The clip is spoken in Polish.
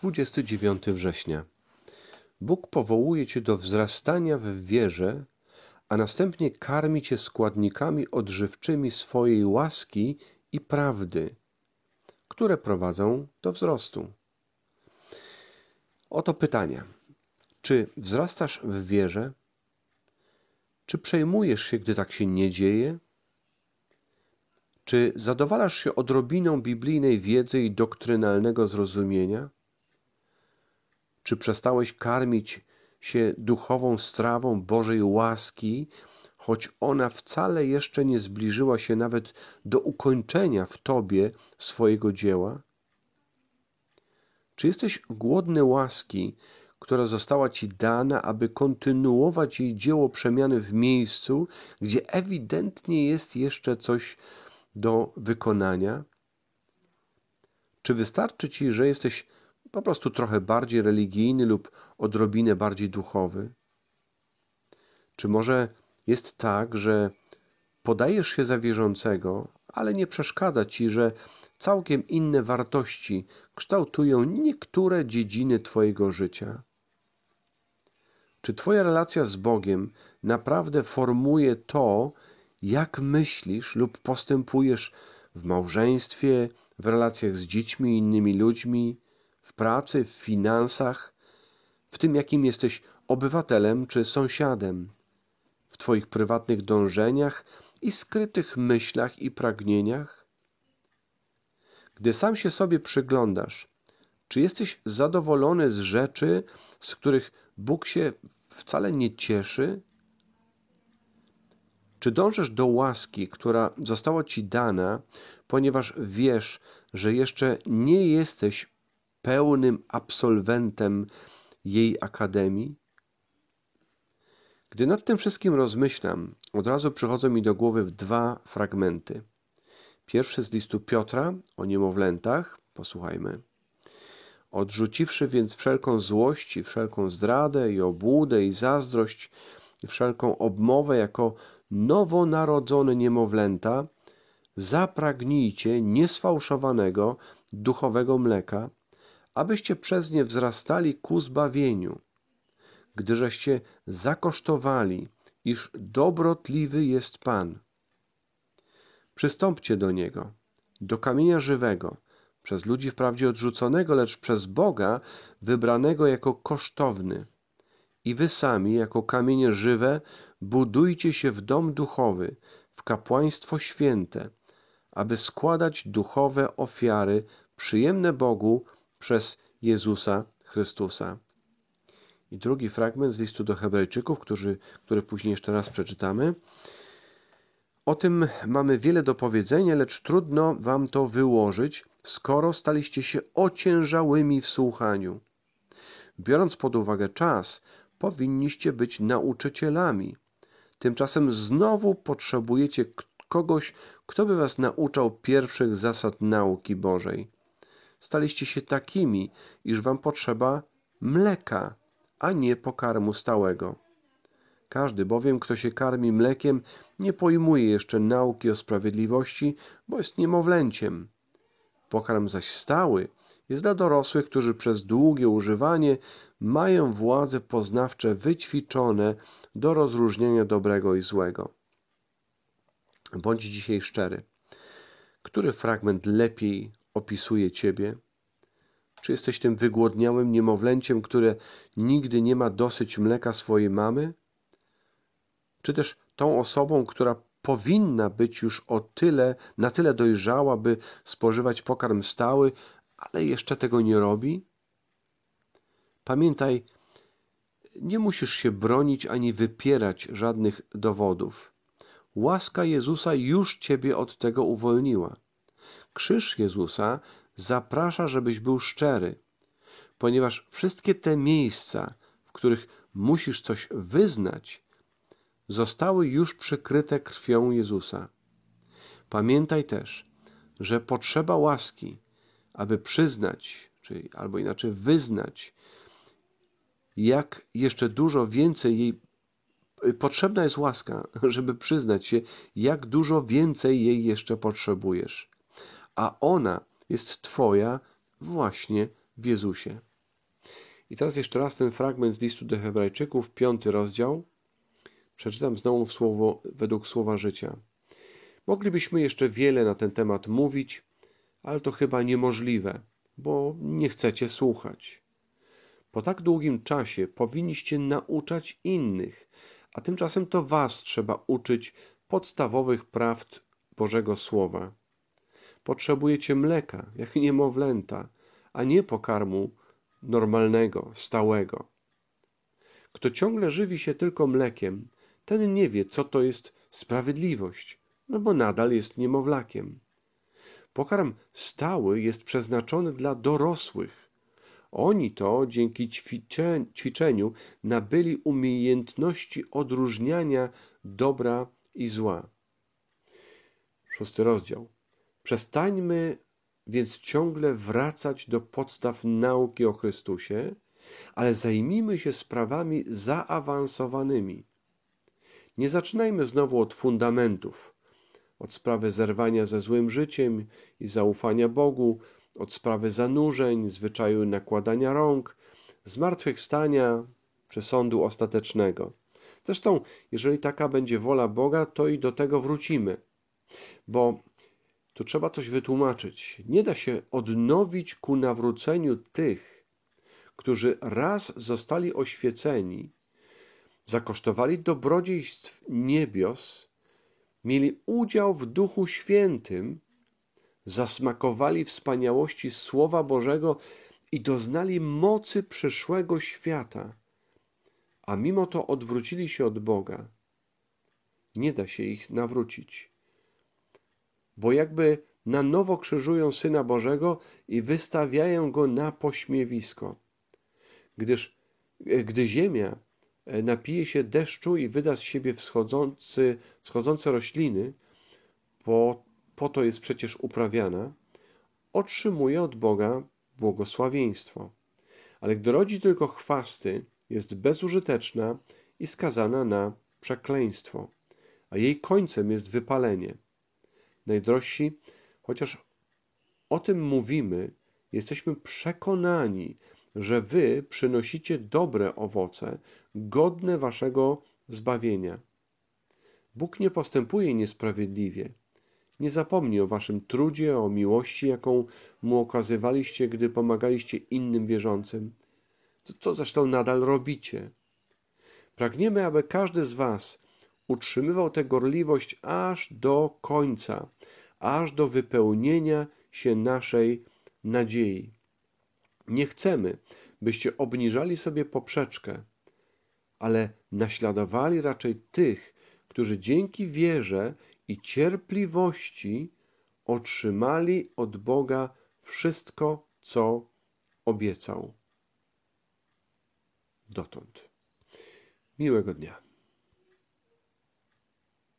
29 września. Bóg powołuje cię do wzrastania w wierze, a następnie karmi cię składnikami odżywczymi swojej łaski i prawdy, które prowadzą do wzrostu. Oto pytania. Czy wzrastasz w wierze? Czy przejmujesz się, gdy tak się nie dzieje? Czy zadowalasz się odrobiną biblijnej wiedzy i doktrynalnego zrozumienia? Czy przestałeś karmić się duchową strawą Bożej łaski, choć ona wcale jeszcze nie zbliżyła się nawet do ukończenia w Tobie swojego dzieła? Czy jesteś głodny łaski, która została Ci dana, aby kontynuować jej dzieło przemiany w miejscu, gdzie ewidentnie jest jeszcze coś do wykonania? Czy wystarczy Ci, że jesteś po prostu trochę bardziej religijny lub odrobinę bardziej duchowy? Czy może jest tak, że podajesz się za wierzącego, ale nie przeszkadza ci, że całkiem inne wartości kształtują niektóre dziedziny Twojego życia? Czy Twoja relacja z Bogiem naprawdę formuje to, jak myślisz lub postępujesz w małżeństwie, w relacjach z dziećmi i innymi ludźmi, w pracy, w finansach, w tym jakim jesteś obywatelem czy sąsiadem, w Twoich prywatnych dążeniach i skrytych myślach i pragnieniach? Gdy sam się sobie przyglądasz, czy jesteś zadowolony z rzeczy, z których Bóg się wcale nie cieszy? Czy dążysz do łaski, która została Ci dana, ponieważ wiesz, że jeszcze nie jesteś pełnym absolwentem jej akademii? Gdy nad tym wszystkim rozmyślam, od razu przychodzą mi do głowy dwa fragmenty. Pierwszy z listu Piotra o niemowlętach, posłuchajmy. Odrzuciwszy więc wszelką złość i wszelką zdradę i obłudę i zazdrość i wszelką obmowę jako nowonarodzone niemowlęta, zapragnijcie niesfałszowanego duchowego mleka, abyście przez nie wzrastali ku zbawieniu, gdyżeście zakosztowali, iż dobrotliwy jest Pan. Przystąpcie do Niego, do kamienia żywego, przez ludzi wprawdzie odrzuconego, lecz przez Boga wybranego jako kosztowny. I wy sami, jako kamienie żywe, budujcie się w dom duchowy, w kapłaństwo święte, aby składać duchowe ofiary przyjemne Bogu przez Jezusa Chrystusa. I drugi fragment z listu do Hebrajczyków, który, który później jeszcze raz przeczytamy. O tym mamy wiele do powiedzenia, lecz trudno wam to wyłożyć, skoro staliście się ociężałymi w słuchaniu. Biorąc pod uwagę czas, powinniście być nauczycielami. Tymczasem znowu potrzebujecie kogoś, kto by was nauczał pierwszych zasad nauki Bożej. Staliście się takimi, iż wam potrzeba mleka, a nie pokarmu stałego. Każdy bowiem, kto się karmi mlekiem, nie pojmuje jeszcze nauki o sprawiedliwości, bo jest niemowlęciem. Pokarm zaś stały jest dla dorosłych, którzy przez długie używanie mają władze poznawcze wyćwiczone do rozróżnienia dobrego i złego. Bądź dzisiaj szczery. Który fragment lepiej opisuje Ciebie? Czy jesteś tym wygłodniałym niemowlęciem, które nigdy nie ma dosyć mleka swojej mamy? Czy też tą osobą, która powinna być już o tyle, na tyle dojrzała, by spożywać pokarm stały, ale jeszcze tego nie robi? Pamiętaj, nie musisz się bronić ani wypierać żadnych dowodów. Łaska Jezusa już ciebie od tego uwolniła. Krzyż Jezusa zaprasza, żebyś był szczery, ponieważ wszystkie te miejsca, w których musisz coś wyznać, zostały już przykryte krwią Jezusa. Pamiętaj też, że potrzeba łaski, aby przyznać, czyli albo inaczej wyznać, jak jeszcze dużo więcej jej potrzebna jest łaska, żeby przyznać się, jak dużo więcej jej jeszcze potrzebujesz. A ona jest Twoja właśnie w Jezusie. I teraz jeszcze raz ten fragment z listu do Hebrajczyków, piąty rozdział. Przeczytam znowu słowo, według słowa życia. Moglibyśmy jeszcze wiele na ten temat mówić, ale to chyba niemożliwe, bo nie chcecie słuchać. Po tak długim czasie powinniście nauczać innych, a tymczasem to was trzeba uczyć podstawowych prawd Bożego Słowa. Potrzebujecie mleka, jak niemowlęta, a nie pokarmu normalnego, stałego. Kto ciągle żywi się tylko mlekiem, ten nie wie, co to jest sprawiedliwość, no bo nadal jest niemowlakiem. Pokarm stały jest przeznaczony dla dorosłych. Oni to dzięki ćwiczeniu nabyli umiejętności odróżniania dobra i zła. Szósty rozdział. Przestańmy więc ciągle wracać do podstaw nauki o Chrystusie, ale zajmijmy się sprawami zaawansowanymi. Nie zaczynajmy znowu od fundamentów, od sprawy zerwania ze złym życiem i zaufania Bogu, od sprawy zanurzeń, zwyczaju nakładania rąk, zmartwychwstania czy sądu ostatecznego. Zresztą, jeżeli taka będzie wola Boga, to i do tego wrócimy, bo tu trzeba coś wytłumaczyć. Nie da się odnowić ku nawróceniu tych, którzy raz zostali oświeceni, zakosztowali dobrodziejstw niebios, mieli udział w Duchu Świętym, zasmakowali wspaniałości Słowa Bożego i doznali mocy przyszłego świata, a mimo to odwrócili się od Boga. Nie da się ich nawrócić bo jakby na nowo krzyżują Syna Bożego i wystawiają Go na pośmiewisko. Gdyż, e, gdy ziemia e, napije się deszczu i wyda z siebie wschodzący, wschodzące rośliny, bo po to jest przecież uprawiana, otrzymuje od Boga błogosławieństwo. Ale gdy rodzi tylko chwasty, jest bezużyteczna i skazana na przekleństwo, a jej końcem jest wypalenie. Najdrożsi, chociaż o tym mówimy, jesteśmy przekonani, że wy przynosicie dobre owoce, godne waszego zbawienia. Bóg nie postępuje niesprawiedliwie. Nie zapomni o waszym trudzie, o miłości, jaką mu okazywaliście, gdy pomagaliście innym wierzącym. To, co zresztą nadal robicie. Pragniemy, aby każdy z was utrzymywał tę gorliwość aż do końca, aż do wypełnienia się naszej nadziei. Nie chcemy, byście obniżali sobie poprzeczkę, ale naśladowali raczej tych, którzy dzięki wierze i cierpliwości otrzymali od Boga wszystko, co obiecał. Dotąd. Miłego dnia.